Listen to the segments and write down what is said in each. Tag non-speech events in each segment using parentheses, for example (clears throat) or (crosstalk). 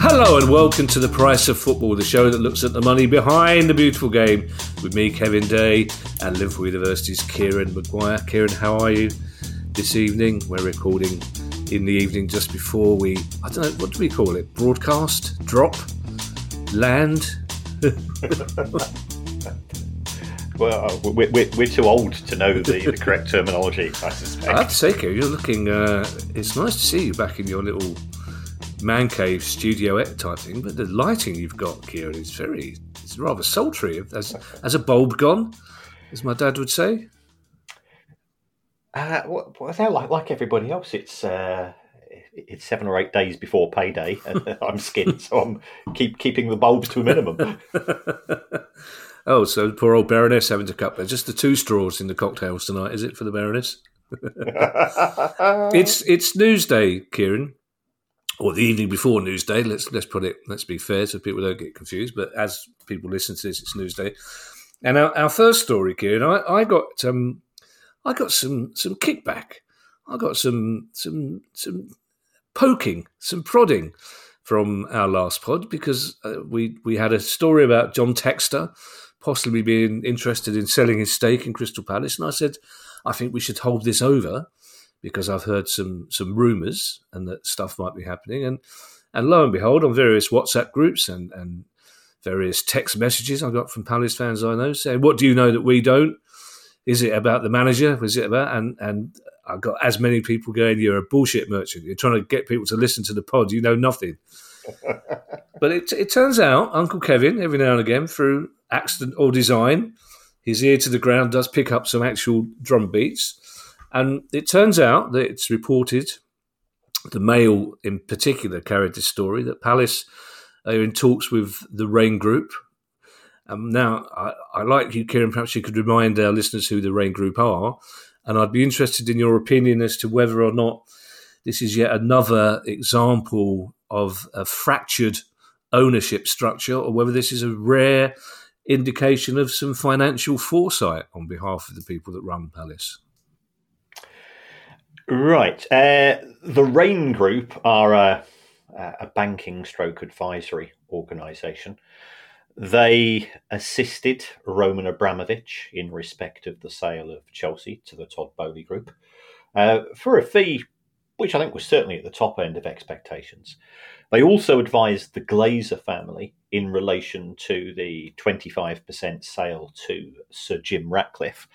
Hello and welcome to the Price of Football, the show that looks at the money behind the beautiful game with me, Kevin Day, and Liverpool University's Kieran Maguire. Kieran, how are you this evening? We're recording in the evening just before we, I don't know, what do we call it? Broadcast? Drop? Land? (laughs) (laughs) Well, we're, we're, we're too old to know the, the (laughs) correct terminology, I suspect. I have to say, Kieran, you're looking, uh, it's nice to see you back in your little man cave studio type thing, but the lighting you've got, Kieran, is very, it's rather sultry. As, as a bulb gone, as my dad would say. Uh, well, well, like, like everybody else, it's uh, it's seven or eight days before payday, and (laughs) I'm skinned, so I'm keep keeping the bulbs to a minimum. (laughs) oh, so poor old Baroness having to cut. There's just the two straws in the cocktails tonight, is it for the Baroness? (laughs) it's it's Newsday, Kieran, or the evening before Newsday. Let's let's put it. Let's be fair, so people don't get confused. But as people listen to this, it's Newsday. And our, our first story, Kieran, I, I got um, I got some some kickback. I got some some some poking, some prodding from our last pod because uh, we we had a story about John Textor possibly being interested in selling his stake in Crystal Palace, and I said I think we should hold this over because I've heard some some rumours and that stuff might be happening, and and lo and behold, on various WhatsApp groups and and various text messages I got from Palace fans I know saying, "What do you know that we don't?" Is it about the manager? Was it about and and I got as many people going, "You're a bullshit merchant. You're trying to get people to listen to the pod. You know nothing." (laughs) but it it turns out Uncle Kevin, every now and again, through accident or design, his ear to the ground does pick up some actual drum beats, and it turns out that it's reported. The Mail, in particular, carried this story that Palace are in talks with the Raine Group, um, now, I, I, like you, Kieran. Perhaps you could remind our listeners who the Raine Group are, and I'd be interested in your opinion as to whether or not this is yet another example of a fractured ownership structure, or whether this is a rare indication of some financial foresight on behalf of the people that run Palace. Right. Uh, the Raine Group are a, a banking stroke advisory organisation. They assisted Roman Abramovich in respect of the sale of Chelsea to the Todd Boehly Group uh, for a fee which I think was certainly at the top end of expectations. They also advised the Glazer family in relation to the 25% sale to Sir Jim Ratcliffe.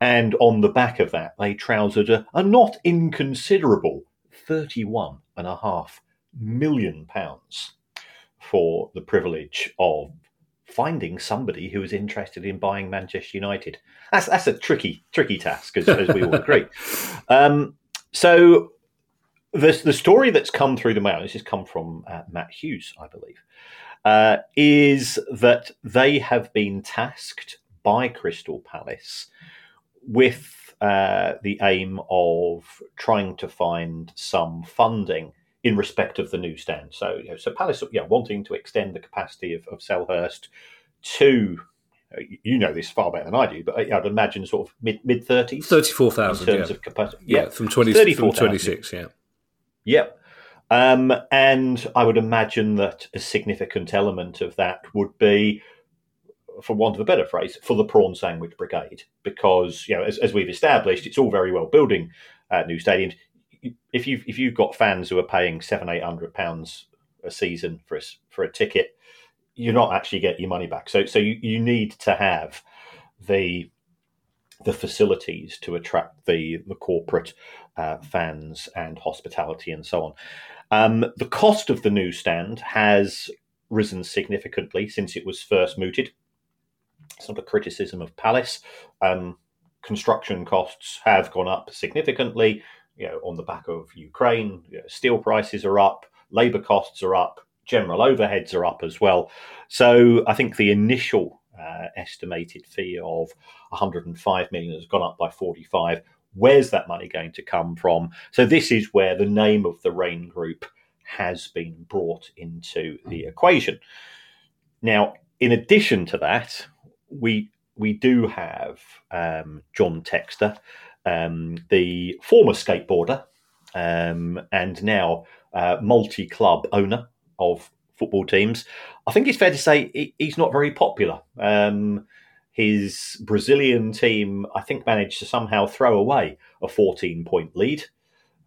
And on the back of that, they trousered a, a not inconsiderable £31.5 million for the privilege of finding somebody who is interested in buying Manchester United. That's that's a tricky tricky task, as, as we all agree. (laughs) Um, so the the story that's come through the mail, this has come from uh, Matt Hughes, I believe, uh, is that they have been tasked by Crystal Palace with uh, the aim of trying to find some funding in respect of the new stand. So, you know, so Palace, yeah, wanting to extend the capacity of, of Selhurst to, you know this far better than I do, but I'd imagine sort of mid mid thirties, thirty four thousand in terms yeah. of capacity. Yeah, yeah from twenty from twenty six. Yeah, yep. Um, and I would imagine that a significant element of that would be for want of a better phrase, for the prawn sandwich brigade, because you know, as, as we've established, it's all very well building uh, new stadiums. If you've if you've got fans who are paying seven eight hundred pounds a season for a, for a ticket, you're not actually getting your money back. So so you, you need to have the the facilities to attract the the corporate uh, fans and hospitality and so on. Um, the cost of the new stand has risen significantly since it was first mooted. It's not a criticism of Palace. Um, construction costs have gone up significantly. You know, on the back of Ukraine, you know, steel prices are up, labour costs are up, general overheads are up as well. So I think the initial uh, estimated fee of 105 million has gone up by 45. Where's that money going to come from? So this is where the name of the Raine Group has been brought into the equation. Now, in addition to that, we we do have um, John Textor, um, the former skateboarder um, and now uh, multi-club owner of football teams. I think it's fair to say he, he's not very popular. Um, his Brazilian team, I think, managed to somehow throw away a 14-point lead.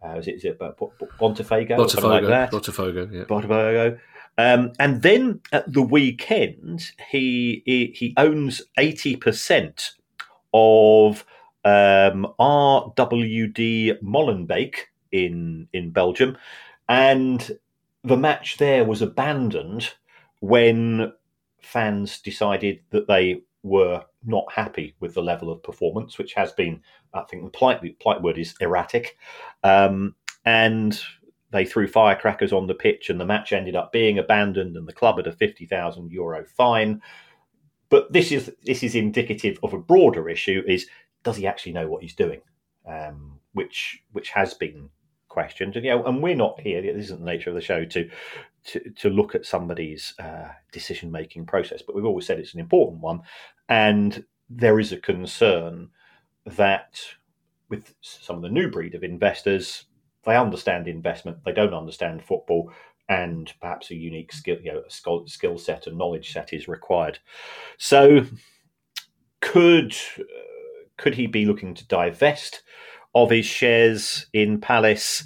Uh, is it, is it Botafogo? Botafogo, like that? Botafogo, yeah. Botafogo. Um, and then at the weekend, he he, he owns eighty percent of um, RWD Molenbeek in in Belgium, and the match there was abandoned when fans decided that they were not happy with the level of performance, which has been, I think, the polite, polite word is erratic. Um, and they threw firecrackers on the pitch, and the match ended up being abandoned, and the club had a fifty thousand euro fine. But this is this is indicative of a broader issue: is does he actually know what he's doing? Um, which which has been questioned, and you know, and we're not here. This isn't the nature of the show to to, to look at somebody's uh, decision making process, but we've always said it's an important one, and there is a concern that with some of the new breed of investors, they understand investment, they don't understand football, and perhaps a unique skill, you know, skill, set and knowledge set is required. So, could could he be looking to divest of his shares in Palace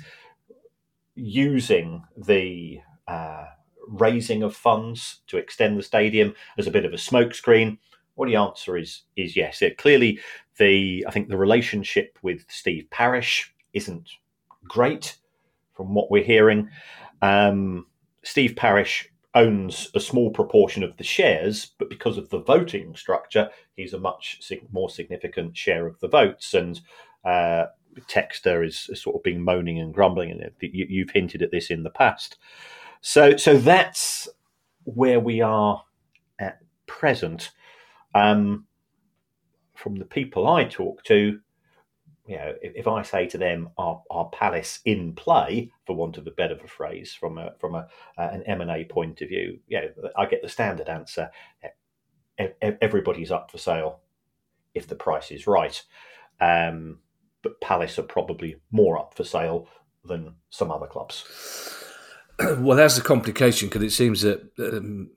using the uh, raising of funds to extend the stadium as a bit of a smokescreen? Well, the answer is is yes. It clearly the I think the relationship with Steve Parish isn't great from what we're hearing. Um, Steve Parish owns a small proportion of the shares, but because of the voting structure, he's a much more significant share of the votes. And uh, Textor is, is, sort of being moaning and grumbling, and you've hinted at this in the past. So, so that's where we are at present. Um, from the people I talk to, you know, if, if, I say to them, "Our, our palace in play," for want of a better of a phrase, from a from a uh, an M and A point of view, you know, I get the standard answer: everybody's up for sale if the price is right. Um, but Palace are probably more up for sale than some other clubs. (clears throat) Well, that's the complication because it seems that um,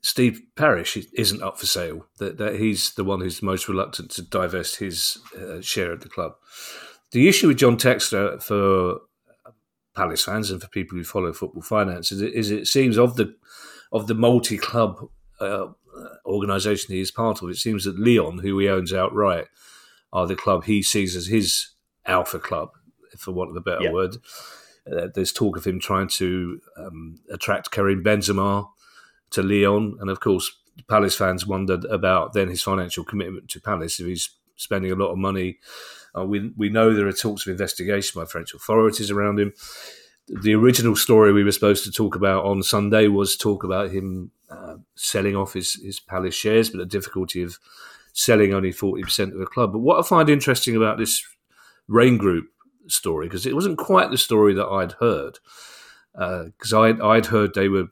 Steve Parish isn't up for sale. That, that he's the one who's most reluctant to divest his uh, share of the club. The issue with John Textor for Palace fans and for people who follow football finance is, is it seems of the of the multi club uh, organisation he is part of, it seems that Lyon, who he owns outright, are the club he sees as his alpha club, for want of a better yeah. word. Uh, there's talk of him trying to um, attract Karim Benzema to Lyon, and of course, Palace fans wondered about then his financial commitment to Palace if he's spending a lot of money. Uh, we we know there are talks of investigation by French authorities around him. The original story we were supposed to talk about on Sunday was talk about him uh, selling off his, his Palace shares, but the difficulty of selling only forty percent of the club. But what I find interesting about this Raine Group story because it wasn't quite the story that I'd heard because uh, I'd, I'd heard they were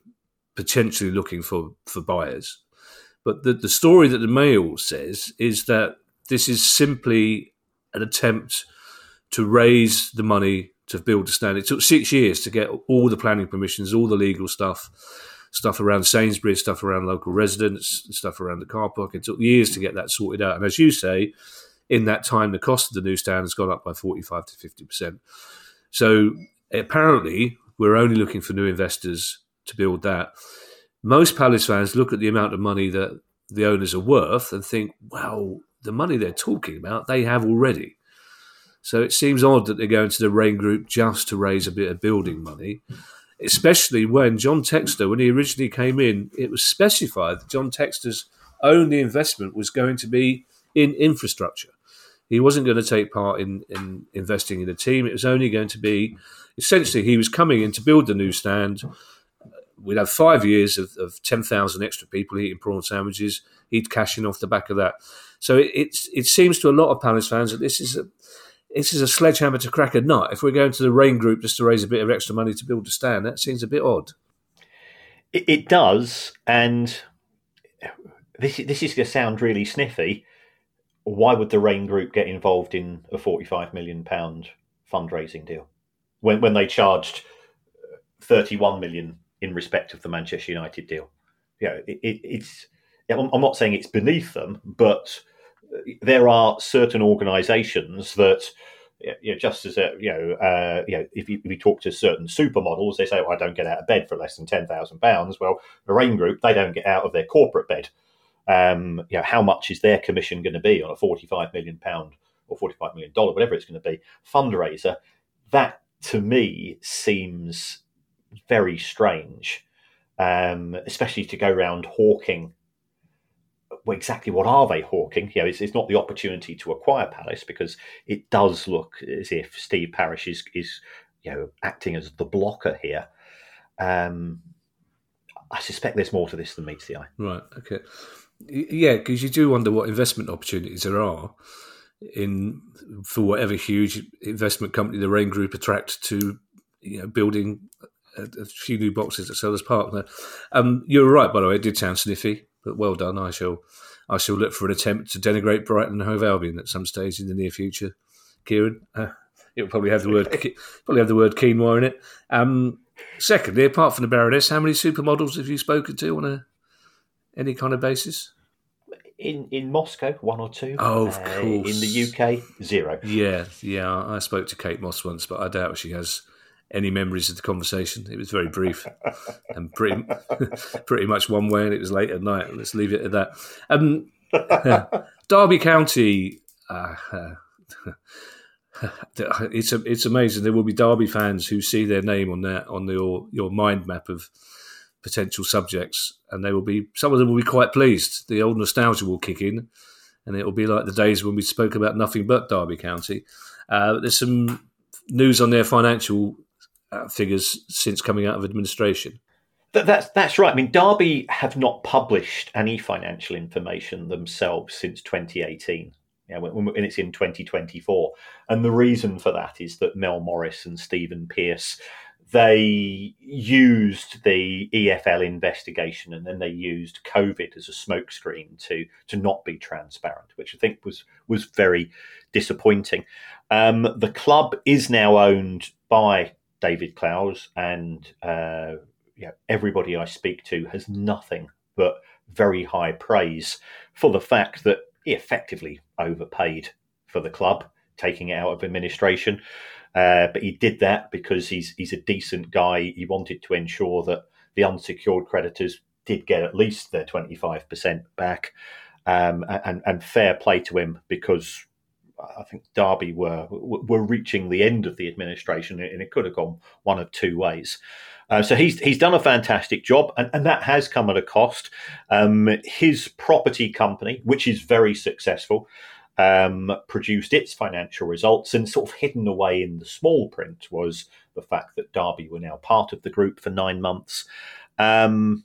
potentially looking for, for buyers. But the, the story that the Mail says is that this is simply an attempt to raise the money to build a stand. It took six years to get all the planning permissions, all the legal stuff. stuff around Sainsbury's, stuff around local residents, stuff around the car park. It took years to get that sorted out. And as you say, in that time, the cost of the newsstand has gone up by 45 to 50%. So apparently, we're only looking for new investors to build that. Most Palace fans look at the amount of money that the owners are worth and think, well, the money they're talking about, they have already. So it seems odd that they're going to the Raine Group just to raise a bit of building money, especially when John Textor, when he originally came in, it was specified that John Textor's only investment was going to be in infrastructure. He wasn't going to take part in, in investing in the team. It was only going to be essentially he was coming in to build the new stand. We'd have five years of, of 10,000 extra people eating prawn sandwiches. He'd cash in off the back of that. So it, it seems to a lot of Palace fans that this is a this is a sledgehammer to crack a nut. If we're going to the Raine Group just to raise a bit of extra money to build a stand, that seems a bit odd. It, it does, and this this is going to sound really sniffy. Why would the Raine Group get involved in a forty-five million pound fundraising deal when when they charged uh, thirty-one million in respect of the Manchester United deal? You know, it, it, it's. I'm not saying it's beneath them, but uh, there are certain organisations that you know, just as a, you know, uh, you know, if you, if you, talk to certain supermodels, they say, "Well, I don't get out of bed for less than ten thousand pounds." Well, the Raine Group, they don't get out of their corporate bed. Um, you know, how much is their commission going to be on a forty-five million pound or forty-five million dollar, whatever it's going to be, fundraiser? That to me seems very strange, um, especially to go around hawking well, exactly what are they hawking? You know, it's, it's, not the opportunity to acquire Palace because it does look as if Steve Parish is, is you know, acting as the blocker here. Um, I suspect there's more to this than meets the eye. Right. Okay. Yeah, because you do wonder what investment opportunities there are in for whatever huge investment company the Raine Group attract to, you know, building a, a few new boxes at Selhurst Park. Um, you're right, by the way. It did sound sniffy but well done. I shall I shall look for an attempt to denigrate Brighton and Hove Albion at some stage in the near future. Kieran, (laughs) uh, it will probably have the word probably have the word quinoa in it. Um, secondly, apart from the Baroness, how many supermodels have you spoken to on a any kind of basis? In in Moscow, one or two. Oh, of uh, course. In the UK, zero. Yeah, yeah. I spoke to Kate Moss once, but I doubt she has any memories of the conversation. It was very brief (laughs) and pretty (laughs) pretty much one way, and it was late at night. Let's leave it at that. Um, (laughs) Derby County. Uh, it's a, it's amazing. There will be Derby fans who see their name on that on your your mind map of potential subjects, and they will be some of them will be quite pleased. The old nostalgia will kick in, and it will be like the days when we spoke about nothing but Derby County. Uh, there's some news on their financial uh, figures since coming out of administration. That, that's that's right. I mean, Derby have not published any financial information themselves since 2018. Yeah, when it's in 2024, and the reason for that is that Mel Morris and Stephen Pearce they used the EFL investigation and then they used COVID as a smokescreen to to not be transparent, which I think was was very disappointing. Um, the club is now owned by David Clowes, and uh, everybody I speak to has nothing but very high praise for the fact that he effectively overpaid for the club, taking it out of administration. Uh, but he did that because he's he's a decent guy. He wanted to ensure that the unsecured creditors did get at least their twenty five percent back, um, and and fair play to him because I think Derby were were reaching the end of the administration, and it could have gone one of two ways. Uh, so he's he's done a fantastic job, and, and that has come at a cost. Um, his property company, which is very successful, um, produced its financial results, and sort of hidden away in the small print was the fact that Derby were now part of the group for nine months. Um,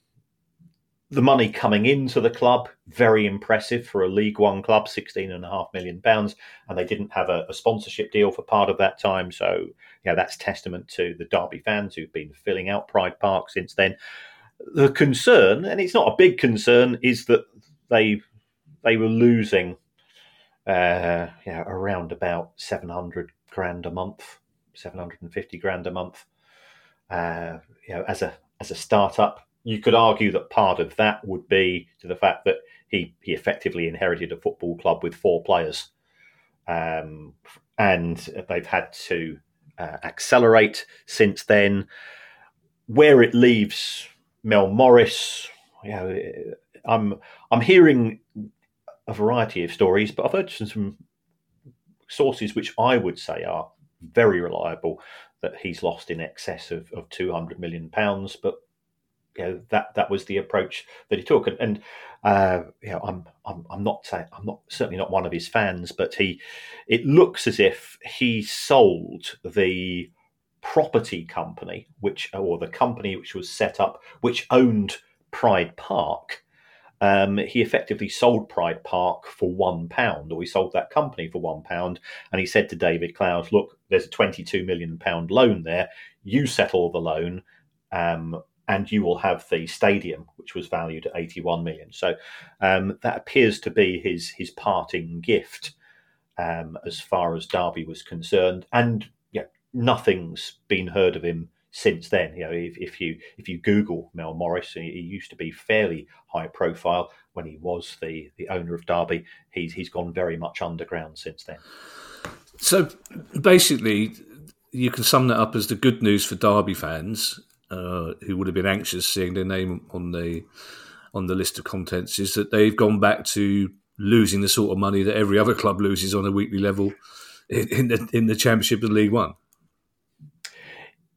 the money coming into the club very impressive for a league one club 16 and a half million pounds and they didn't have a, a, sponsorship deal for part of that time so yeah that's testament to the derby fans who've been filling out pride park since then the concern and it's not a big concern is that they they were losing uh yeah around about 700 grand a month 750 grand a month uh you know as a as a startup you could argue that part of that would be to the fact that he he effectively inherited a football club with four players, um, and they've had to uh, accelerate since then. Where it leaves Mel Morris, you know, I'm I'm hearing a variety of stories, but I've heard some, some sources which I would say are very reliable that he's lost in excess of, of 200 million pounds but you know that that was the approach that he took. And, and uh, you know I'm, I'm I'm not saying I'm not certainly not one of his fans but he it looks as if he sold the property company which or the company which was set up which owned Pride Park um, he effectively sold Pride Park for one pound, or he sold that company for one pound. And he said to David Clowes, "Look, there's a 22 million pound loan there. You settle the loan, um, and you will have the stadium, which was valued at 81 million. So um, that appears to be his his parting gift um, as far as Derby was concerned. And yeah, nothing's been heard of him since then. You know, if, if you if you Google Mel Morris, he, he used to be fairly high profile when he was the the owner of Derby. He's he's gone very much underground since then. So basically, you can sum that up as the good news for Derby fans uh, who would have been anxious seeing their name on the on the list of contents is that they've gone back to losing the sort of money that every other club loses on a weekly level in, in the in the Championship and League One.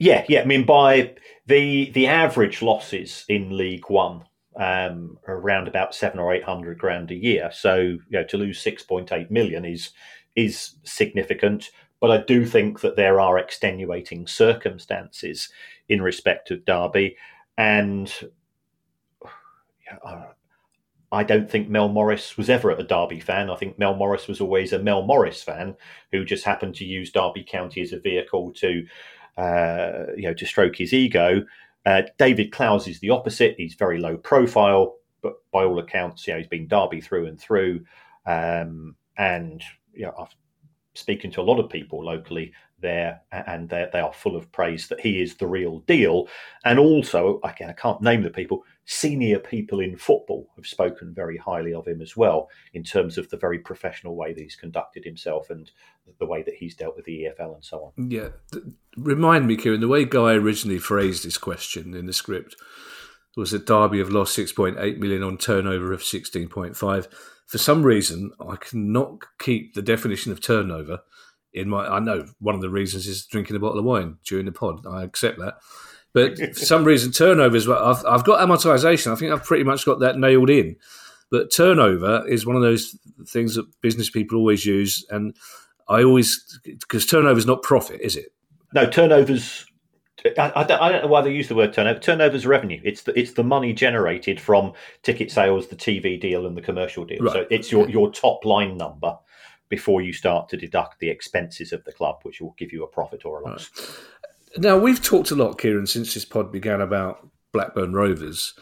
Yeah, yeah. I mean, by the the average losses in League One um, around about seven or eight hundred grand a year. So you know, to lose six point eight million is is significant. But I do think that there are extenuating circumstances in respect of Derby, and I don't think Mel Morris was ever a Derby fan. I think Mel Morris was always a Mel Morris fan who just happened to use Derby County as a vehicle to uh, you know, to stroke his ego. Uh, David Clowes is the opposite. He's very low profile, but by all accounts, you know, he's been Derby through and through. Um, and you know, I've speaking to a lot of people locally there, and they are full of praise that he is the real deal. And also, I can't name the people, senior people in football have spoken very highly of him as well, in terms of the very professional way that he's conducted himself and the way that he's dealt with the EFL and so on. Yeah. Remind me, Kieran, the way Guy originally phrased this question in the script was that Derby have lost 6.8 million on turnover of 16.5. For some reason, I cannot keep the definition of turnover in my. I know one of the reasons is drinking a bottle of wine during the pod. I accept that. But for some reason, turnovers. I've, I've got amortization. I think I've pretty much got that nailed in. But turnover is one of those things that business people always use, and I always because turnover is not profit, is it? No, turnovers. I, I, don't, I, don't, know why they use the word turnover. Turnover's revenue. It's the it's the money generated from ticket sales, the TV deal, and the commercial deal. Right. So it's your your top line number before you start to deduct the expenses of the club, which will give you a profit or a loss. Right. Now, we've talked a lot, Kieran, since this pod began about Blackburn Rovers,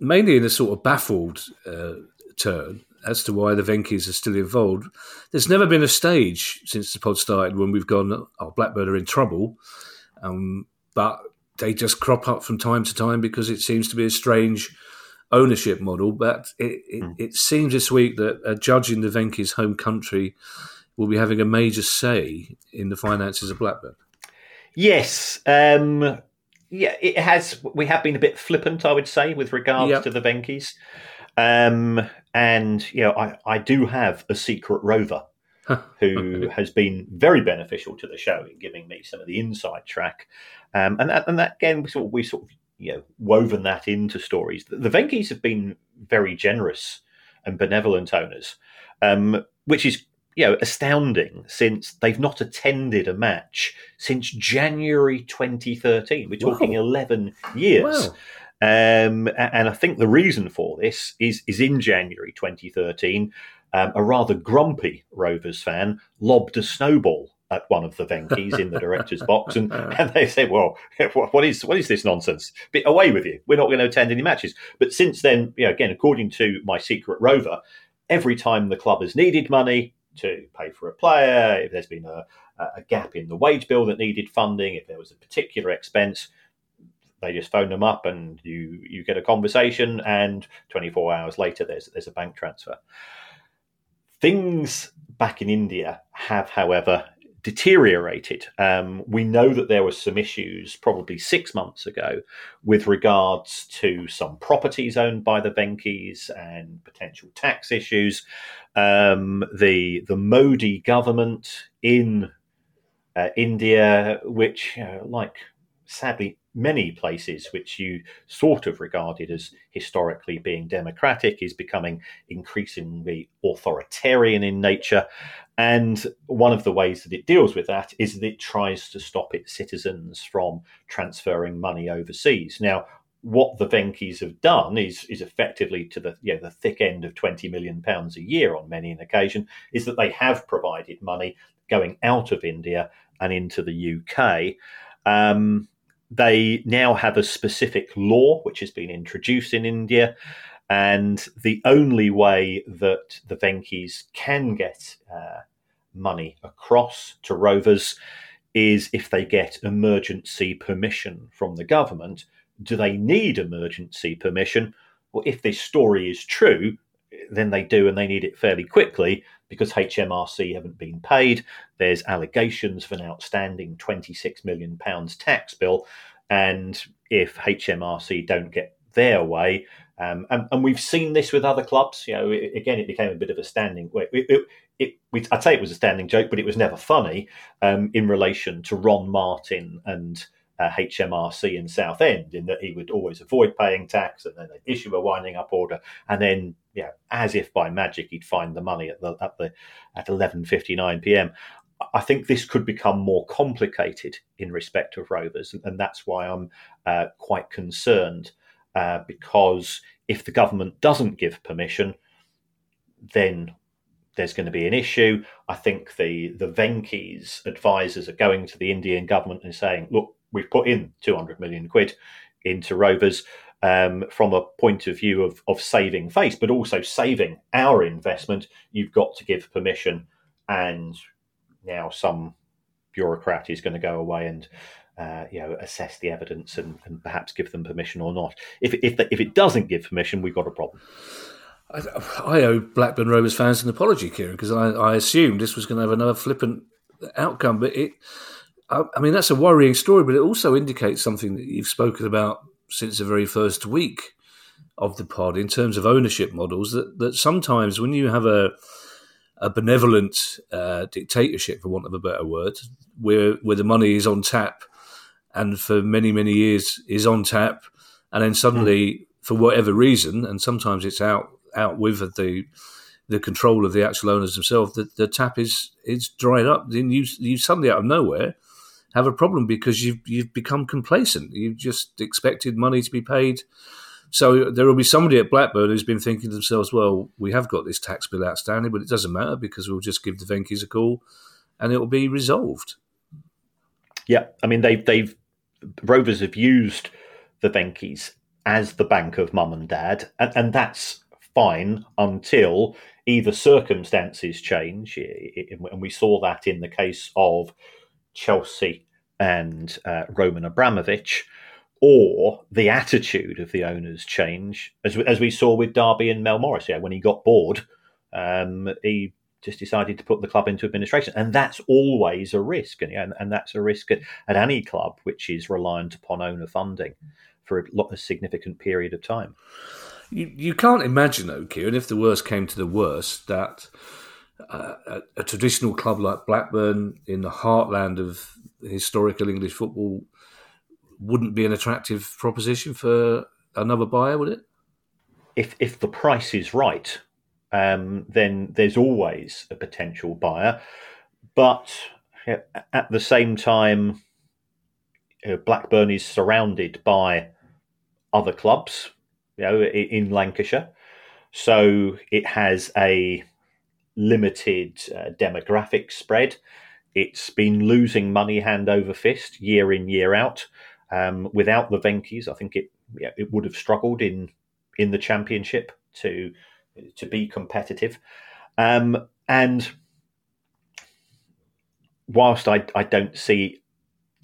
mainly in a sort of baffled uh, turn as to why the Venky's are still involved. There's never been a stage since the pod started when we've gone, oh, Blackburn are in trouble. Um, but they just crop up from time to time because it seems to be a strange ownership model. But it, it, mm. it seems this week that a judge in the Venky's home country will be having a major say in the finances of Blackburn. Yes. Um, yeah, it has. We have been a bit flippant, I would say, with regards yep. to the Venky's. Um, and, you know, I, I do have a secret rover who has been very beneficial to the show in giving me some of the inside track. Um, and that, and that again, we sort of, we sort of you know woven that into stories. The Venky's have been very generous and benevolent owners, um, which is you know astounding since they've not attended a match since January 2013. We're talking wow. 11 years. Wow. Um, and I think the reason for this is is in January 2013, um, a rather grumpy Rovers fan lobbed a snowball at one of the Venky's in the director's box, and, (laughs) and they said, "Well, (laughs) what is what is this nonsense? But away with you! We're not going to attend any matches." But since then, you know, again, according to my secret rover, every time the club has needed money to pay for a player, if there's been a, a gap in the wage bill that needed funding, if there was a particular expense, they just phone them up and you you get a conversation and 24 hours later there's there's a bank transfer. Things back in india have however deteriorated. Um, we know that there were some issues probably six months ago with regards to some properties owned by the Venky's and potential tax issues um, the the modi government in uh, India, which, know, like sadly many places which you sort of regarded as historically being democratic, is becoming increasingly authoritarian in nature. And one of the ways that it deals with that is that it tries to stop its citizens from transferring money overseas. Now, what the Venky's have done is is effectively to the you know, the thick end of twenty million pounds a year on many an occasion is that they have provided money going out of India and into the UK. Um, they now have a specific law which has been introduced in India, and the only way that the Venky's can get uh, money across to rovers is if they get emergency permission from the government. Do they need emergency permission? Well, if this story is true, then they do, and they need it fairly quickly because HMRC haven't been paid. There's allegations of an outstanding 26 million pounds tax bill, and if HMRC don't get their way, um, and, and, we've seen this with other clubs. You know, it, again, it became a bit of a standing. It, it, I'd say it was a standing joke, but it was never funny um, in relation to Ron Martin and uh, HMRC in Southend in that he would always avoid paying tax and then they'd issue a winding up order and then yeah as if by magic he'd find the money at the at the at 11:59 p.m. I think this could become more complicated in respect of rovers and that's why I'm uh, quite concerned uh, because if the government doesn't give permission then there's going to be an issue. I think the the Venky's advisors are going to the Indian government and saying, look, we've put in 200 million quid into rovers um, from a point of view of, of saving face, but also saving our investment. You've got to give permission, and now some bureaucrat is going to go away and uh, you know assess the evidence and, and, perhaps give them permission or not. If if the, if it doesn't give permission, we've got a problem. I, I owe Blackburn Rovers fans an apology, Kieran, because I, I assumed this was going to have another flippant outcome, but it I mean, that's a worrying story, but it also indicates something that you've spoken about since the very first week of the pod in terms of ownership models. That, that sometimes when you have a a benevolent uh, dictatorship, for want of a better word, where where the money is on tap, and for many many years is on tap, and then suddenly, mm. for whatever reason, and sometimes it's out out with the the control of the actual owners themselves, the, the tap is is dried up. Then you you suddenly out of nowhere have a problem because you've you've become complacent. You've just expected money to be paid. So there will be somebody at Blackburn who's been thinking to themselves, "Well, we have got this tax bill outstanding, but it doesn't matter because we'll just give the Venky's a call, and it will be resolved." Yeah, I mean they've they've Rovers have used the Venky's as the bank of mum and dad, and, and that's fine until either circumstances change, and we saw that in the case of Chelsea and uh, Roman Abramovich, or the attitude of the owners change, as we, as we saw with Derby and Mel Morris. Yeah, when he got bored, um, he just decided to put the club into administration, and that's always a risk, and, and, and that's a risk at, at, any club which is reliant upon owner funding for a, lot, a significant period of time. You, you can't imagine, though, Kieran, if the worst came to the worst, that a, a, traditional club like Blackburn in the heartland of historical English football wouldn't be an attractive proposition for another buyer, would it? If if the price is right, um, then there's always a potential buyer. But at the same time, Blackburn is surrounded by other clubs, you know, in Lancashire, so it has a limited uh, demographic spread. It's been losing money hand over fist year in year out. Um, without the Venky's, I think it yeah, it would have struggled in in the championship to to be competitive. Um, and whilst I, I don't see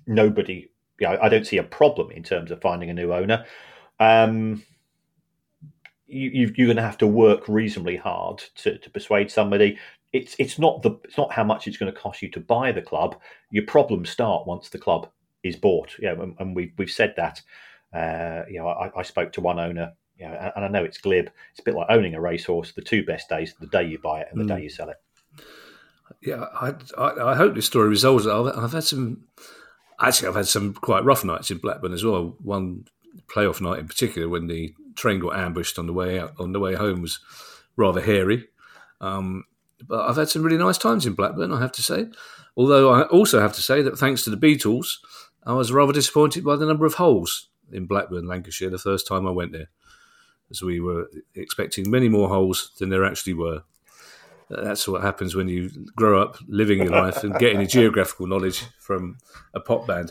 nobody yeah, I don't see a problem in terms of finding a new owner. Um, you, are going to have to work reasonably hard to, to persuade somebody. It's it's not the it's not how much it's going to cost you to buy the club. Your problems start once the club is bought. Yeah, and, and we've we've said that. Uh, you know, I, I, spoke to one owner. You know, and I know it's glib. It's a bit like owning a racehorse. The two best days: the day you buy it and the mm. day you sell it. Yeah, I, I, I hope this story resolves. I've, I've had some actually, I've had some quite rough nights in Blackburn as well. One playoff night in particular, when the train got ambushed on the way out on the way home, was rather hairy. Um, but I've had some really nice times in Blackburn, I have to say. Although I also have to say that thanks to the Beatles, I was rather disappointed by the number of holes in Blackburn, Lancashire, the first time I went there, as we were expecting many more holes than there actually were. That's what happens when you grow up living your life and getting your geographical knowledge from a pop band.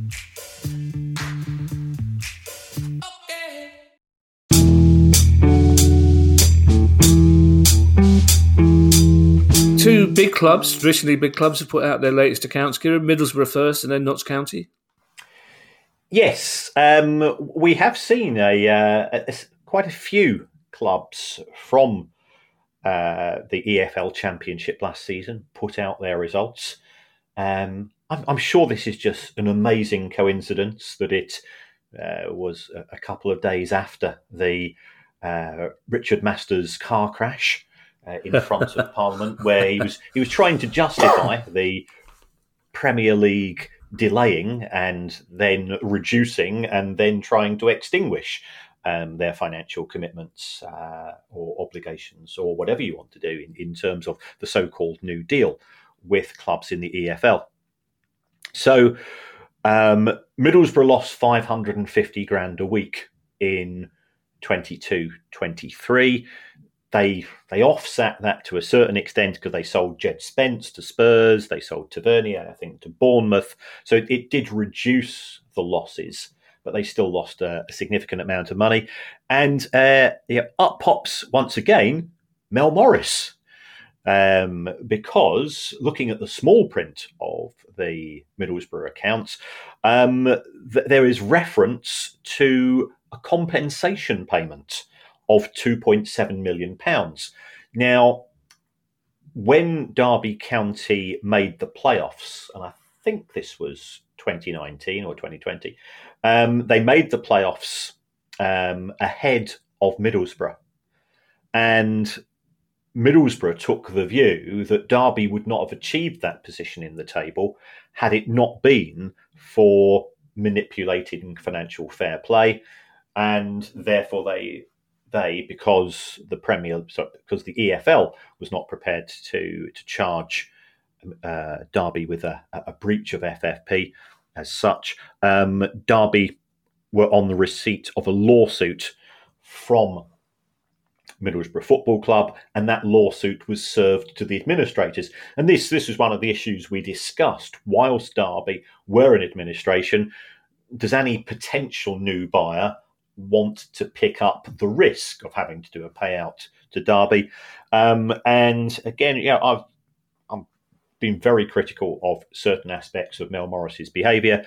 Big clubs, traditionally big clubs, have put out their latest accounts. Kieran, Middlesbrough first, and then Notts County. Yes, um, we have seen a, uh, a, quite a few clubs from uh, the EFL Championship last season put out their results. Um, I'm, I'm, sure this is just an amazing coincidence that it uh, was a, a, couple of days after the uh, Richard Masters car crash uh, in front of (laughs) Parliament, where he was he was trying to justify the Premier League delaying and then reducing and then trying to extinguish um, their financial commitments uh, or obligations or whatever you want to do in, in terms of the so-called New Deal with clubs in the EFL. So um, Middlesbrough lost 550 grand a week in 22 23 they they offset that to a certain extent because they sold Jed Spence to Spurs, they sold Tavernier, I think, to Bournemouth. So it, it did reduce the losses, but they still lost a, a significant amount of money. And uh, yeah, up pops once again Mel Morris. Um, because looking at the small print of the Middlesbrough accounts, um, th- there is reference to a compensation payment of 2.7 million pounds. Now, when Derby County made the playoffs, and I think this was 2019 or 2020, um, they made the playoffs um, ahead of Middlesbrough. And Middlesbrough took the view that Derby would not have achieved that position in the table had it not been for manipulated financial fair play. And therefore, they they because the Premier, sorry, because the EFL was not prepared to to charge uh, Derby with a, a, breach of FFP as such. Um, Derby were on the receipt of a lawsuit from Middlesbrough Football Club, and that lawsuit was served to the administrators. And this this was one of the issues we discussed whilst Derby were in administration. Does any potential new buyer want to pick up the risk of having to do a payout to Derby. Um, and again, yeah, I've I've been very critical of certain aspects of Mel Morris's behaviour.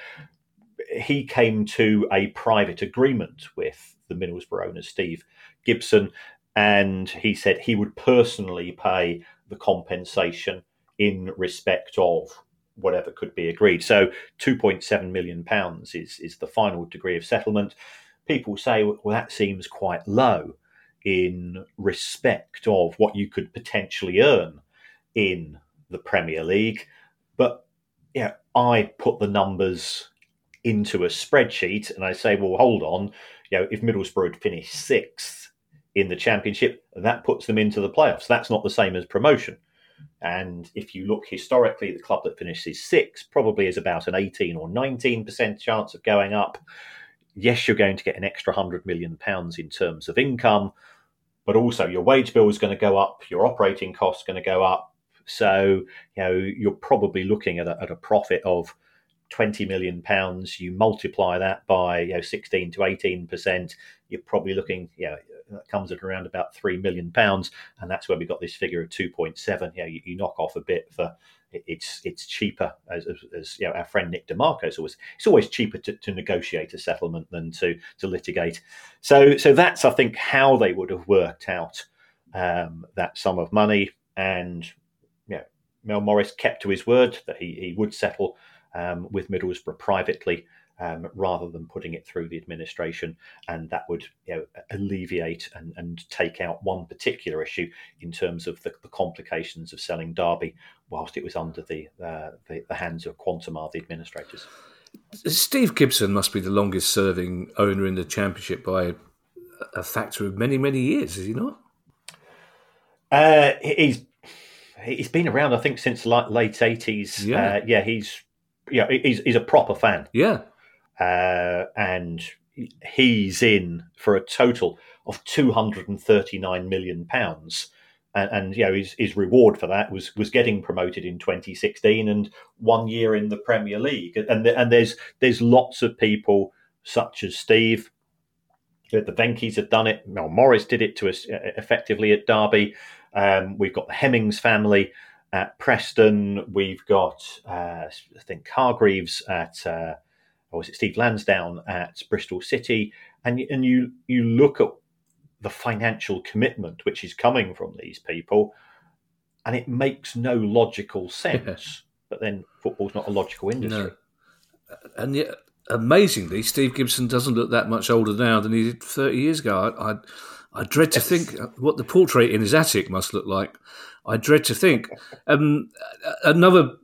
He came to a private agreement with the Middlesbrough owner Steve Gibson, and he said he would personally pay the compensation in respect of whatever could be agreed. So, two point seven million pounds is is the final degree of settlement people say, well, that seems quite low in respect of what you could potentially earn in the Premier League. But yeah, I put the numbers into a spreadsheet and I say, well, hold on, you know, if Middlesbrough had finished sixth in the championship, that puts them into the playoffs. That's not the same as promotion. And if you look historically, the club that finishes sixth probably is about an 18 or 19% chance of going up. Yes, you're going to get an extra £100 million in terms of income, but also your wage bill is going to go up, your operating costs going to go up. So, you know, you're probably looking at a, at a profit of 20 million pounds. You multiply that by, you know, 16 to 18%, you're probably looking, you know, that comes at around about 3 million pounds. And that's where we got this figure of 2.7. You know, you, you knock off a bit for it's it's cheaper as, as, as, you know our friend Nick De Marco always it's always cheaper to, to negotiate a settlement than to to litigate. So so that's I think how they would have worked out um, that sum of money and yeah Mel Morris kept to his word that he, he would settle um, with Middlesbrough privately um, rather than putting it through the administration, and that would you know, alleviate and, and take out one particular issue in terms of the, the complications of selling Derby whilst it was under the, uh, the, the hands of Quantuma, the administrators. Steve Gibson must be the longest serving owner in the championship by a factor of many, many years, is he not? Uh, he's he's been around, I think, since the late eighties. Yeah. Uh, yeah, he's yeah, he's, he's a proper fan. Yeah, uh, and he's in for a total of 239 million pounds. And, and, you know his, his reward for that was was getting promoted in 2016 and one year in the Premier League. And and there's there's lots of people such as Steve. The Venky's have done it. Mel Morris did it to us uh, effectively at Derby. Um, we've got the Hemmings family at Preston. We've got uh, I think Hargreaves at uh, or was it Steve Lansdown at Bristol City, and and you you look at the financial commitment which is coming from these people, and it makes no logical (laughs) sense. but then football's not a logical industry. No. And yet, amazingly, Steve Gibson doesn't look that much older now than he did 30 years ago. I, I, I dread to think what the portrait in his attic must look like. I dread to think. Um, another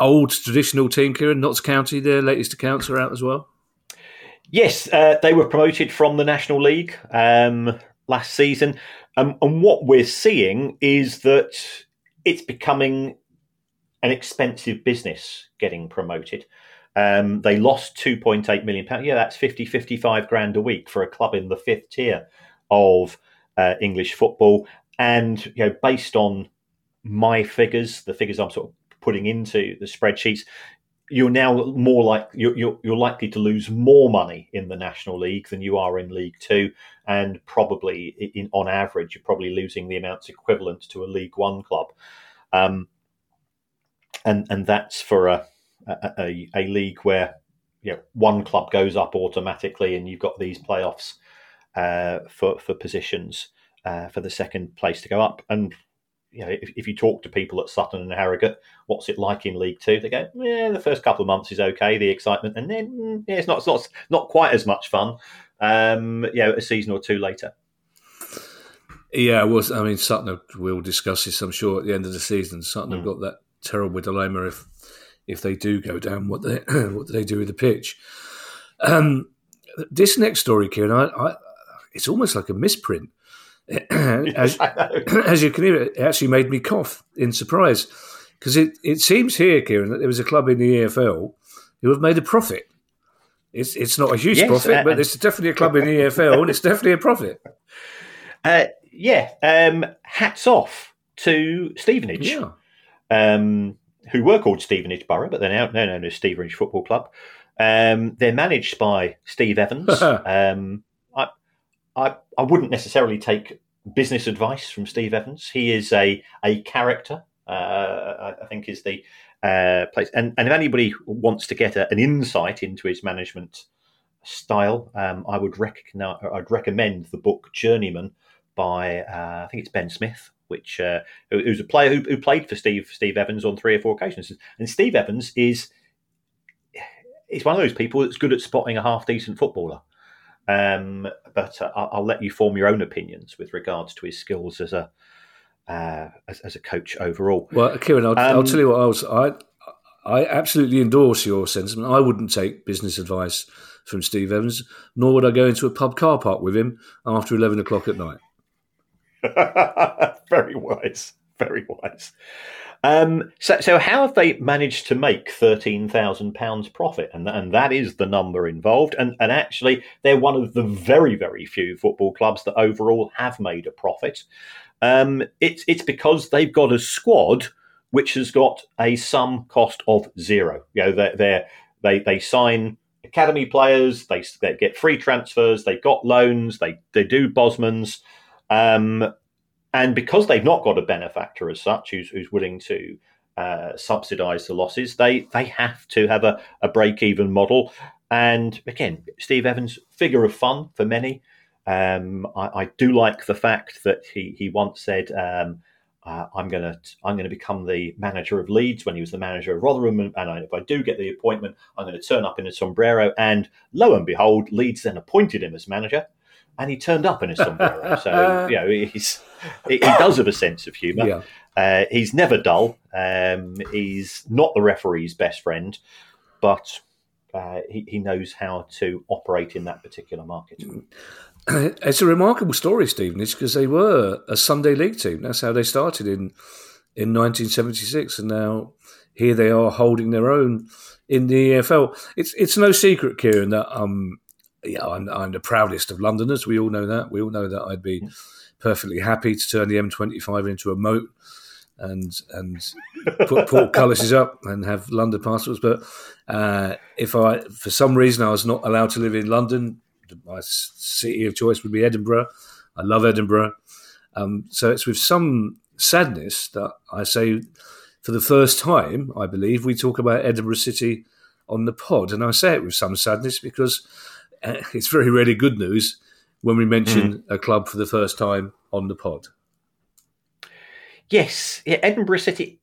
old traditional team, Kieran, Notts County, their latest accounts are out as well. Yes, uh, they were promoted from the National League um, last season. Um, and what we're seeing is that it's becoming an expensive business getting promoted. Um, they lost 2.8 million pounds. Yeah, that's 50, 55 grand a week for a club in the fifth tier of uh, English football. And, you know, based on my figures, the figures I'm sort of putting into the spreadsheets, you're now more like you're, you're, you're likely to lose more money in the National League than you are in League Two, and probably in, on average you're probably losing the amounts equivalent to a League One club, um, and and that's for a, a, a league where you know one club goes up automatically, and you've got these playoffs uh, for for positions uh, for the second place to go up, and you know, if, if, you talk to people at Sutton and Harrogate, what's it like in League Two? They go, yeah, the first couple of months is okay, the excitement, and then mm, yeah, it's not, it's not, not quite as much fun. Um, you know, a season or two later. Yeah, well, I mean, Sutton will discuss this, I'm sure, at the end of the season. Sutton mm. have got that terrible dilemma if if they do go down, what they (clears throat) what do they do with the pitch? Um, this next story, Kieran, I, I, it's almost like a misprint. (clears throat) as, (laughs) (clears throat) as, you can hear, it actually made me cough in surprise because it, it seems here, Kieran, that there was a club in the EFL who have made a profit. It's it's not a huge yes, profit, uh, but it's definitely a club in the EFL, and it's definitely a profit. (laughs) Uh, yeah, um, hats off to Stevenage, yeah. um, who were called Stevenage Borough, but they're now known as Stevenage Football Club. Um, they're managed by Steve Evans. (laughs) I, I wouldn't necessarily take business advice from Steve Evans. He is a a character. Uh, I think is the uh, place. And, and if anybody wants to get a, an insight into his management style, um, I would recognize, I'd recommend the book Journeyman by uh, I think it's Ben Smith, which uh, who's a player who, who, played for Steve Steve Evans on three or four occasions. And Steve Evans is is one of those people that's good at spotting a half decent footballer. Um, but uh, I'll, I'll let you form your own opinions with regards to his skills as a uh, as, as, a coach overall. Well, Kieran, I'll, um, I'll tell you what else. I I absolutely endorse your sentiment. I wouldn't take business advice from Steve Evans, nor would I go into a pub car park with him after eleven o'clock at night. (laughs) very wise, very wise. Um, so, so how have they managed to make thirteen thousand pounds profit? And and that is the number involved. And and actually, they're one of the very very few football clubs that overall have made a profit. Um, it's it's because they've got a squad which has got a sum cost of zero. You know, they they they they sign academy players, they, they get free transfers, they've got loans, they they do Bosmans. Um, and because they've not got a benefactor as such who's, who's willing to uh, subsidise the losses, they they have to have a, a break even model. And again, Steve Evans, figure of fun for many. Um, I, I, do like the fact that he he once said. Um, uh, I'm going to I'm going to become the manager of Leeds when he was the manager of Rotherham, and, and I, if I do get the appointment, I'm going to turn up in a sombrero. And lo and behold, Leeds then appointed him as manager, and he turned up in a sombrero. (laughs) so you know he's he, he, does have a sense of humour. Yeah. Uh, he's never dull. Um, he's not the referee's best friend, but uh, he, he knows how to operate in that particular market. (clears throat) It's a remarkable story, Stephen. It's because they were a Sunday league team. That's how they started in in 1976, and now here they are holding their own in the EFL. It's it's no secret, Kieran, that um, yeah, I'm, I'm the proudest of Londoners. We all know that. We all know that I'd be perfectly happy to turn the M25 into a moat and and put portcullises (laughs) up and have London passports. But uh, if I, for some reason, I was not allowed to live in London, my city of choice would be Edinburgh. I love Edinburgh. Um, so it's with some sadness that I say, for the first time, I believe, we talk about Edinburgh City on the pod. And I say it with some sadness because (laughs) it's very rarely good news when we mention mm. a club for the first time on the pod. Yes, yeah, Edinburgh City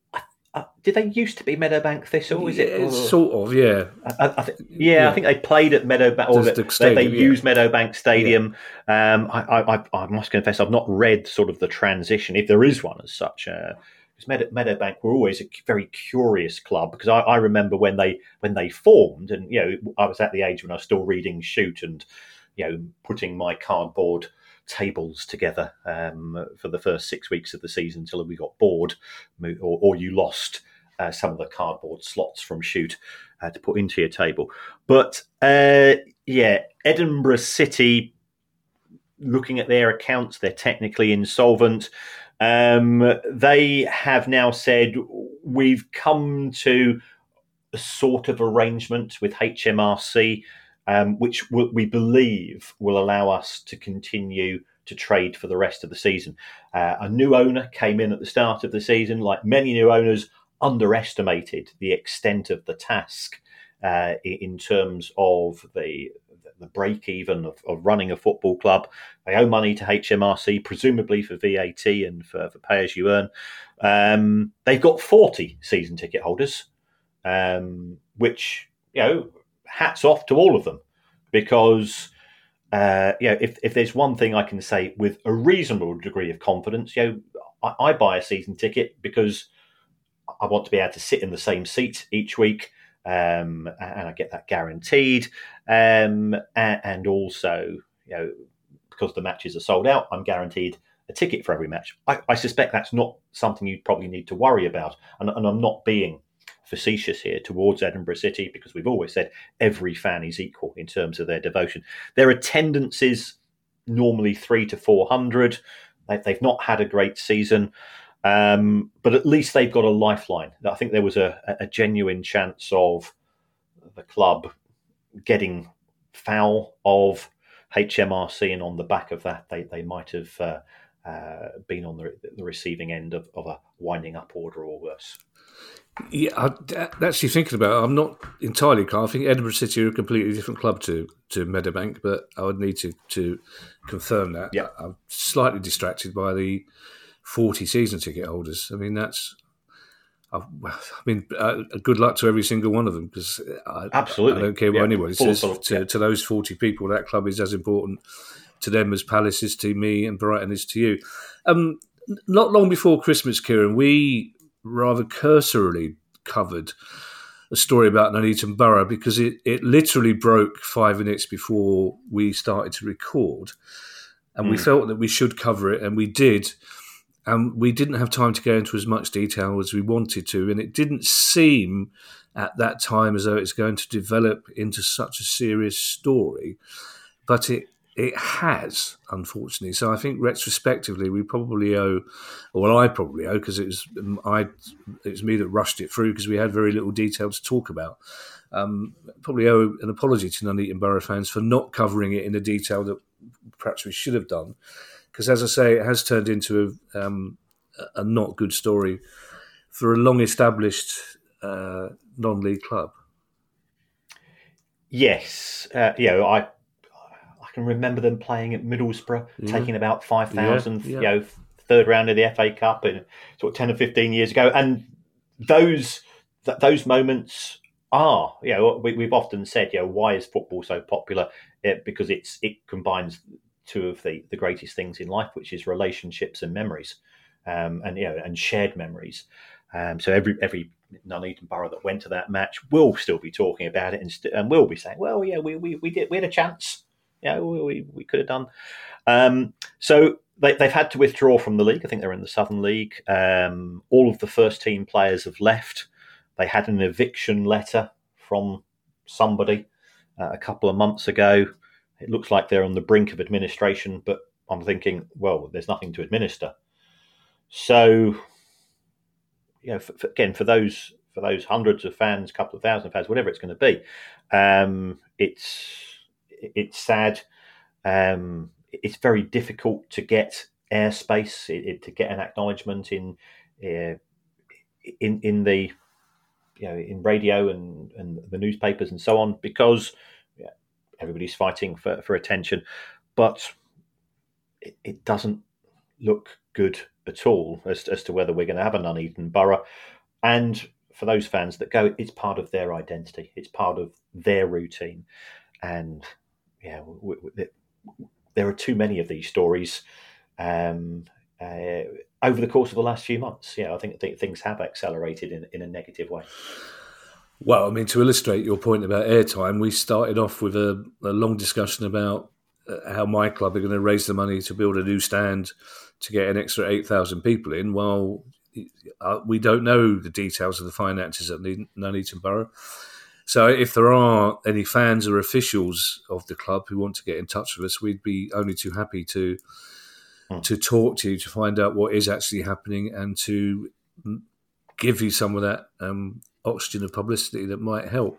uh, did they used to be Meadowbank Thistle? Is it sort of? Yeah, I, I th- yeah, yeah, I think they played at Meadowbank. Or the stadium, they, they yeah. used Meadowbank Stadium. Yeah. Um, I, I, I, must confess, I've not read sort of the transition, if there is one as such. Uh, because Meadow, Meadowbank were always a very curious club because I, I, remember when they when they formed, and you know, I was at the age when I was still reading Shoot and you know putting my cardboard tables together um, for the first six weeks of the season until we got bored or, or you lost uh, some of the cardboard slots from shoot uh, to put into your table. But uh, yeah, Edinburgh City, looking at their accounts, they're technically insolvent. Um, they have now said we've come to a sort of arrangement with HMRC um, which we believe will allow us to continue to trade for the rest of the season. Uh, a new owner came in at the start of the season, like many new owners, underestimated the extent of the task uh, in terms of the the break even of, of, running a football club. They owe money to HMRC, presumably for VAT and for, for pay as you earn. Um, they've got 40 season ticket holders, um, which, you know, hats off to all of them because uh, you know, if, if there's one thing I can say with a reasonable degree of confidence, you know, I, I, buy a season ticket because I want to be able to sit in the same seat each week, um, and I get that guaranteed. Um, and, also, you know, because the matches are sold out, I'm guaranteed a ticket for every match. I, I suspect that's not something you'd probably need to worry about, and, and I'm not being facetious here towards Edinburgh City because we've always said every fan is equal in terms of their devotion. Their attendance is normally three to four hundred. They've not had a great season, um, but at least they've got a lifeline. I think there was a, a genuine chance of the club getting foul of HMRC, and on the back of that, they they might have. Uh, uh, been on the, the receiving end of, of, a winding up order or worse. Yeah, I, actually thinking about it, I'm not entirely clear. I think Edinburgh City are a completely different club to, to Meadowbank, but I would need to, to confirm that. Yeah. I'm slightly distracted by the 40 season ticket holders. I mean, that's I, I mean, uh, good luck to every single one of them because I, Absolutely. I don't care what Yeah, anybody full- says. to, yeah. to those 40 people, that club is as important to them as Palace is to me and Brighton is to you. Um, not long before Christmas, Kieran, we rather cursorily covered a story about Nuneaton Borough because it, it literally broke five minutes before we started to record. And we Hmm. felt that we should cover it, and we did. And we didn't have time to go into as much detail as we wanted to. And it didn't seem at that time as though it's going to develop into such a serious story. But it it has, unfortunately. So I think retrospectively, we probably owe, well, I probably owe, because it was um, I, it was me that rushed it through because we had very little detail to talk about. Um, probably owe an apology to Nuneaton Borough fans for not covering it in the detail that perhaps we should have done. Because as I say, it has turned into a, um, a not good story for a long-established uh, non-league club. Yes, uh, you know, I I can remember them playing at Middlesbrough, Yeah. taking about five thousand, Yeah, yeah. you know, third round of the FA Cup, and sort of ten or fifteen years ago. And those th- those moments are, you know, we, we've often said, you know, why is football so popular? It, because it's it combines two of the the greatest things in life, which is relationships and memories, um, and you know, and shared memories. Um, so every every Nuneaton Borough that went to that match will still be talking about it and, st- and will be saying, "Well, yeah, we, we, we did we had a chance, yeah, we, we, we could have done." Um, so they, they've had to withdraw from the league. I think they're in the Southern League. Um, all of the first team players have left. They had an eviction letter from somebody uh, a couple of months ago. It looks like they're on the brink of administration, but I'm thinking, well, there's nothing to administer. So you know, for, for, again, for those for those hundreds of fans, couple of thousand fans, whatever it's going to be, um, it's it's sad. Um, it's very difficult to get airspace, it, it- to get an acknowledgement in uh, in in the you know in radio and, and the newspapers and so on because everybody's fighting for, for attention, but it, it doesn't look good at all as, as to whether we're going to have a Nuneaton Borough. And for those fans that go, it's part of their identity, it's part of their routine. And yeah, w- w- there are too many of these stories um, uh, over the course of the last few months. Yeah, I think, I think things have accelerated in, in a negative way. Well, I mean, to illustrate your point about airtime, we started off with a, a long discussion about uh, how my club are going to raise the money to build a new stand to get an extra 8,000 people in. Well, uh, we don't know the details of the finances at Nun- Nuneaton Borough. So if there are any fans or officials of the club who want to get in touch with us, we'd be only too happy to Hmm. to talk to you to find out what is actually happening and to mm, give you some of that um, oxygen of publicity that might help.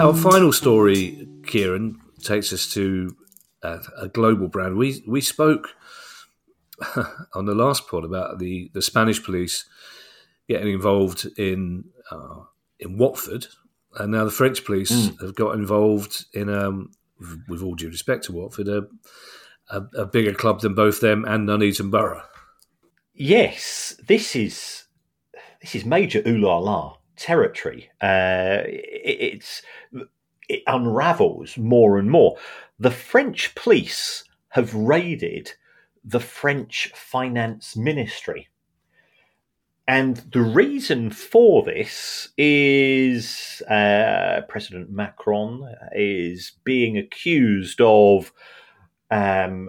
Our final story, Kieran, takes us to a, a global brand. We we spoke (laughs) on the last pod about the, the Spanish police getting involved in uh, in Watford, and now the French police have got involved in, um, with all due respect to Watford, a, a, a bigger club than both them and Nuneaton Borough. Yes, this is this is major ooh la la territory. Uh, it, it unravels more and more. The French police have raided the French finance ministry. And the reason for this is uh, President Macron is being accused of um,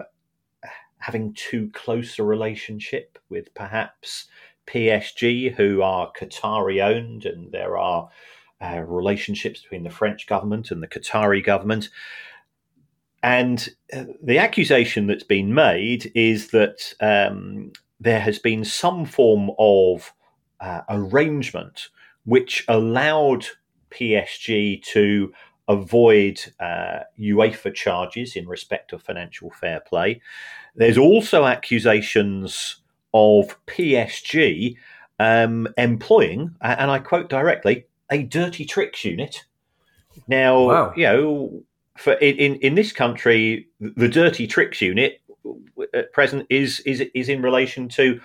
having too close a relationship with perhaps PSG, who are Qatari owned, and there are uh, relationships between the French government and the Qatari government. And uh, the accusation that's been made is that um, there has been some form of uh, arrangement which allowed PSG to avoid uh, UEFA charges in respect of financial fair play. There's also accusations of PSG um, employing, and I quote directly, a dirty tricks unit. Now, wow. you know, for in, in this country, the dirty tricks unit at present is is is in relation to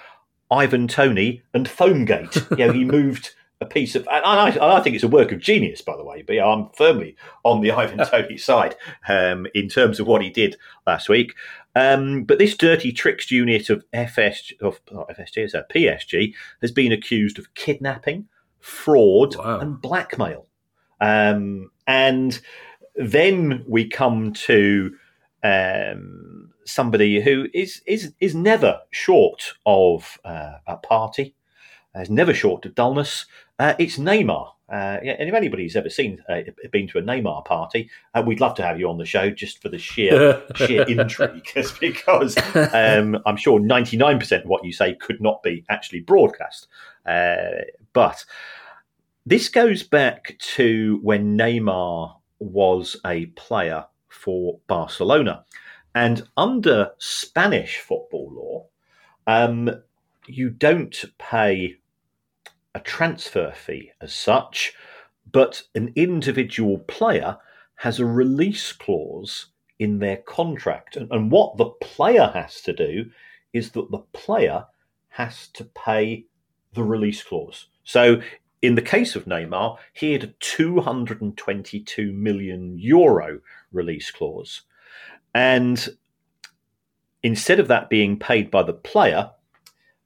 Ivan Toney and Foamgate. (laughs) you know, he moved a piece of, and I, I, think it's a work of genius, by the way. But I'm firmly on the (laughs) Ivan Toney side um, in terms of what he did last week. Um, but this dirty tricks unit of FS of FSG, it's a PSG, has been accused of kidnapping, fraud, wow. and blackmail. Um, and then we come to um, somebody who is is is never short of uh, a party, is never short of dullness. Uh, it's Neymar. Uh, and if anybody's ever seen uh, been to a Neymar party, uh, we'd love to have you on the show just for the sheer (laughs) sheer intrigue, (laughs) because um, I'm sure 99% of what you say could not be actually broadcast. Uh, but this goes back to when Neymar was a player for Barcelona. And under Spanish football law, um, you don't pay a transfer fee as such, but an individual player has a release clause in their contract. And, and what the player has to do is that the player has to pay the release clause. So in the case of Neymar, he had a 222 million euro release clause. And instead of that being paid by the player,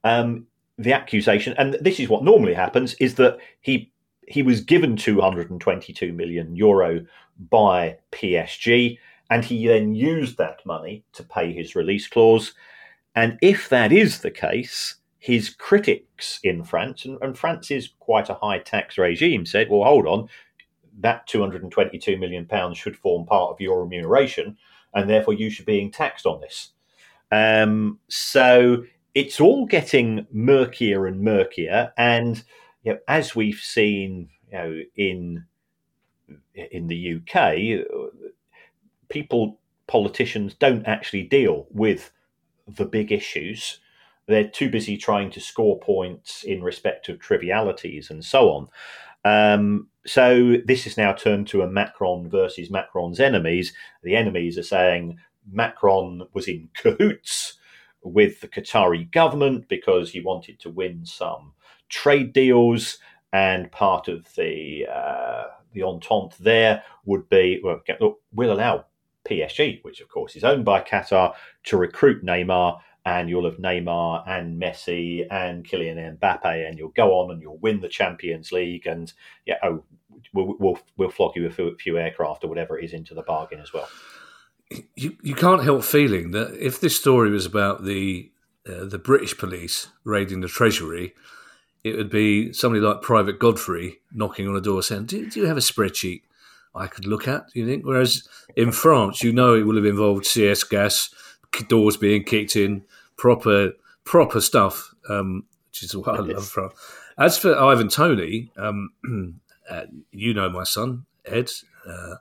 um, the accusation, and this is what normally happens, is that he he was given 222 million euro by PSG, and he then used that money to pay his release clause. And if that is the case, his critics in France, and, and France is quite a high tax regime, said, "Well, hold on, that 222 million pounds should form part of your remuneration, and therefore you should be taxed on this." Um, so it's all getting murkier and murkier, and you know, as we've seen, you know, in in the UK, people politicians don't actually deal with the big issues. They're too busy trying to score points in respect of trivialities and so on. Um, so this is now turned to a Macron versus Macron's enemies. The enemies are saying Macron was in cahoots with the Qatari government because he wanted to win some trade deals, and part of the uh, the entente there would be well, we'll allow PSG, which of course is owned by Qatar, to recruit Neymar, and you'll have Neymar and Messi and Kylian Mbappe, and you'll go on and you'll win the Champions League, and yeah, oh, we'll we'll, we'll flog you a few, few aircraft or whatever it is into the bargain as well you, you can't help feeling that if this story was about the uh, the British police raiding the treasury, it would be somebody like Private Godfrey knocking on a door saying, do, do, you have a spreadsheet I could look at? Do you think?" Whereas in France, you know, it will have involved CS gas, doors being kicked in, proper proper stuff, um, which is what I love France. As for Ivan Toney, um, (clears throat) uh, you know my son Ed. Uh,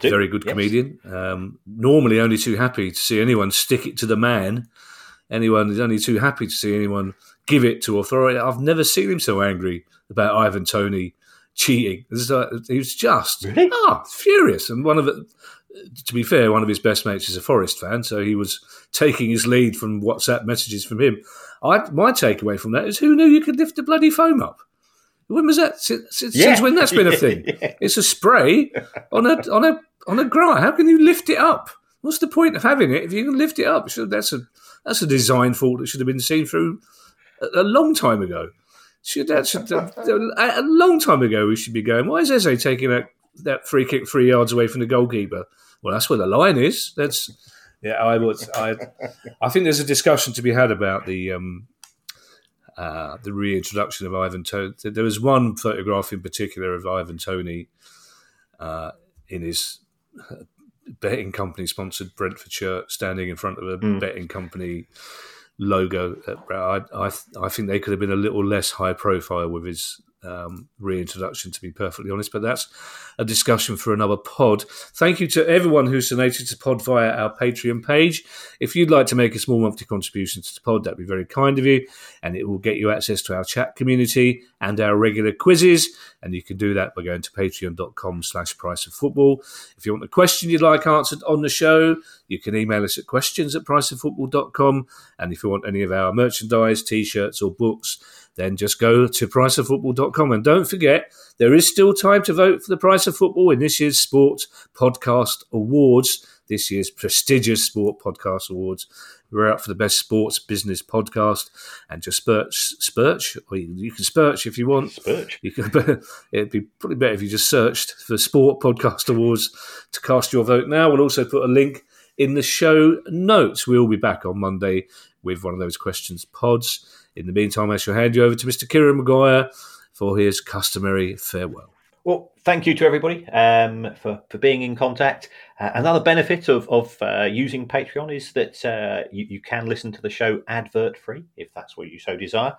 very good yes. comedian. Um, normally, only too happy to see anyone stick it to the man. Anyone is only too happy to see anyone give it to authority. I've never seen him so angry about Ivan Toney cheating. he was just really? ah, furious. And one of the, to be fair, one of his best mates is a Forest fan, so he was taking his lead from WhatsApp messages from him. I, my takeaway from that is who knew you could lift the bloody foam up? When was that? Since, since Yeah. when that's been a thing? (laughs) Yeah. It's a spray on a on a on a grass. How can you lift it up? What's the point of having it if you can lift it up? Should, that's a that's a design fault that should have been seen through a, a long time ago. Should that should a, a long time ago we should be going. Why is Eze taking that that free kick three yards away from the goalkeeper? Well, that's where the line is. That's yeah. I would. I I think there's a discussion to be had about the um, uh, the reintroduction of Ivan Toney. There was one photograph in particular of Ivan Toney uh, in his betting company sponsored Brentford shirt, standing in front of a Mm. betting company logo. I, I I think they could have been a little less high profile with his um, reintroduction, to be perfectly honest. But that's a discussion for another pod. Thank you to everyone who's donated to Pod via our Patreon page. If you'd like to make a small monthly contribution to the pod, that'd be very kind of you, and it will get you access to our chat community and our regular quizzes. And you can do that by going to patreon.com slash price of football. If you want a question you'd like answered on the show, you can email us at questions at priceoffootball.com. And if you want any of our merchandise, t-shirts or books, then just go to priceoffootball.com. And don't forget, there is still time to vote for the price of football in this year's Sports Podcast Awards, this year's prestigious Sport Podcast Awards. We're out for the best sports business podcast, and just spurch, spurch, or you, you can spurch if you want. Spurch. You can, (laughs) it'd be probably better if you just searched for Sport Podcast Awards to cast your vote now. We'll also put a link in the show notes. We'll be back on Monday with one of those questions pods. In the meantime, I shall hand you over to Mr. Kieran Maguire for his customary farewell. Well, thank you to everybody um, for, for being in contact. Uh, another benefit of, of uh, using Patreon is that uh, you, you can listen to the show advert free if that's what you so desire.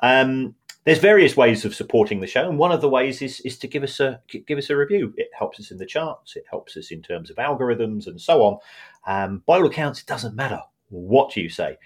Um, there's various ways of supporting the show, and one of the ways is, is to give us a give us a review. It helps us in the charts, it helps us in terms of algorithms and so on. Um, by all accounts, it doesn't matter what you say.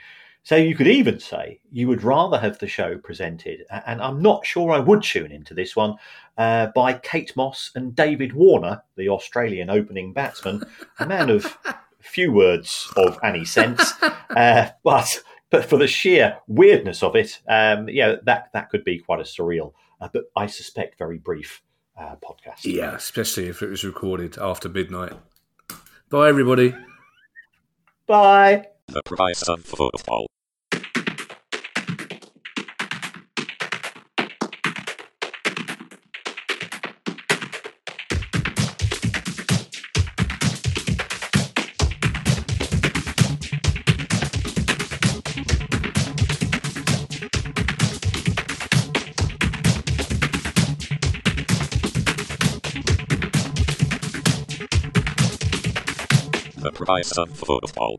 So you could even say you would rather have the show presented, and I'm not sure I would tune into this one, uh, by Kate Moss and David Warner, the Australian opening batsman, a man of (laughs) few words of any sense, uh, but but for the sheer weirdness of it, um, yeah, that that could be quite a surreal, uh, but I suspect very brief uh, podcast. Yeah, especially if it was recorded after midnight. Bye, everybody. Bye. The price of football. The price of football.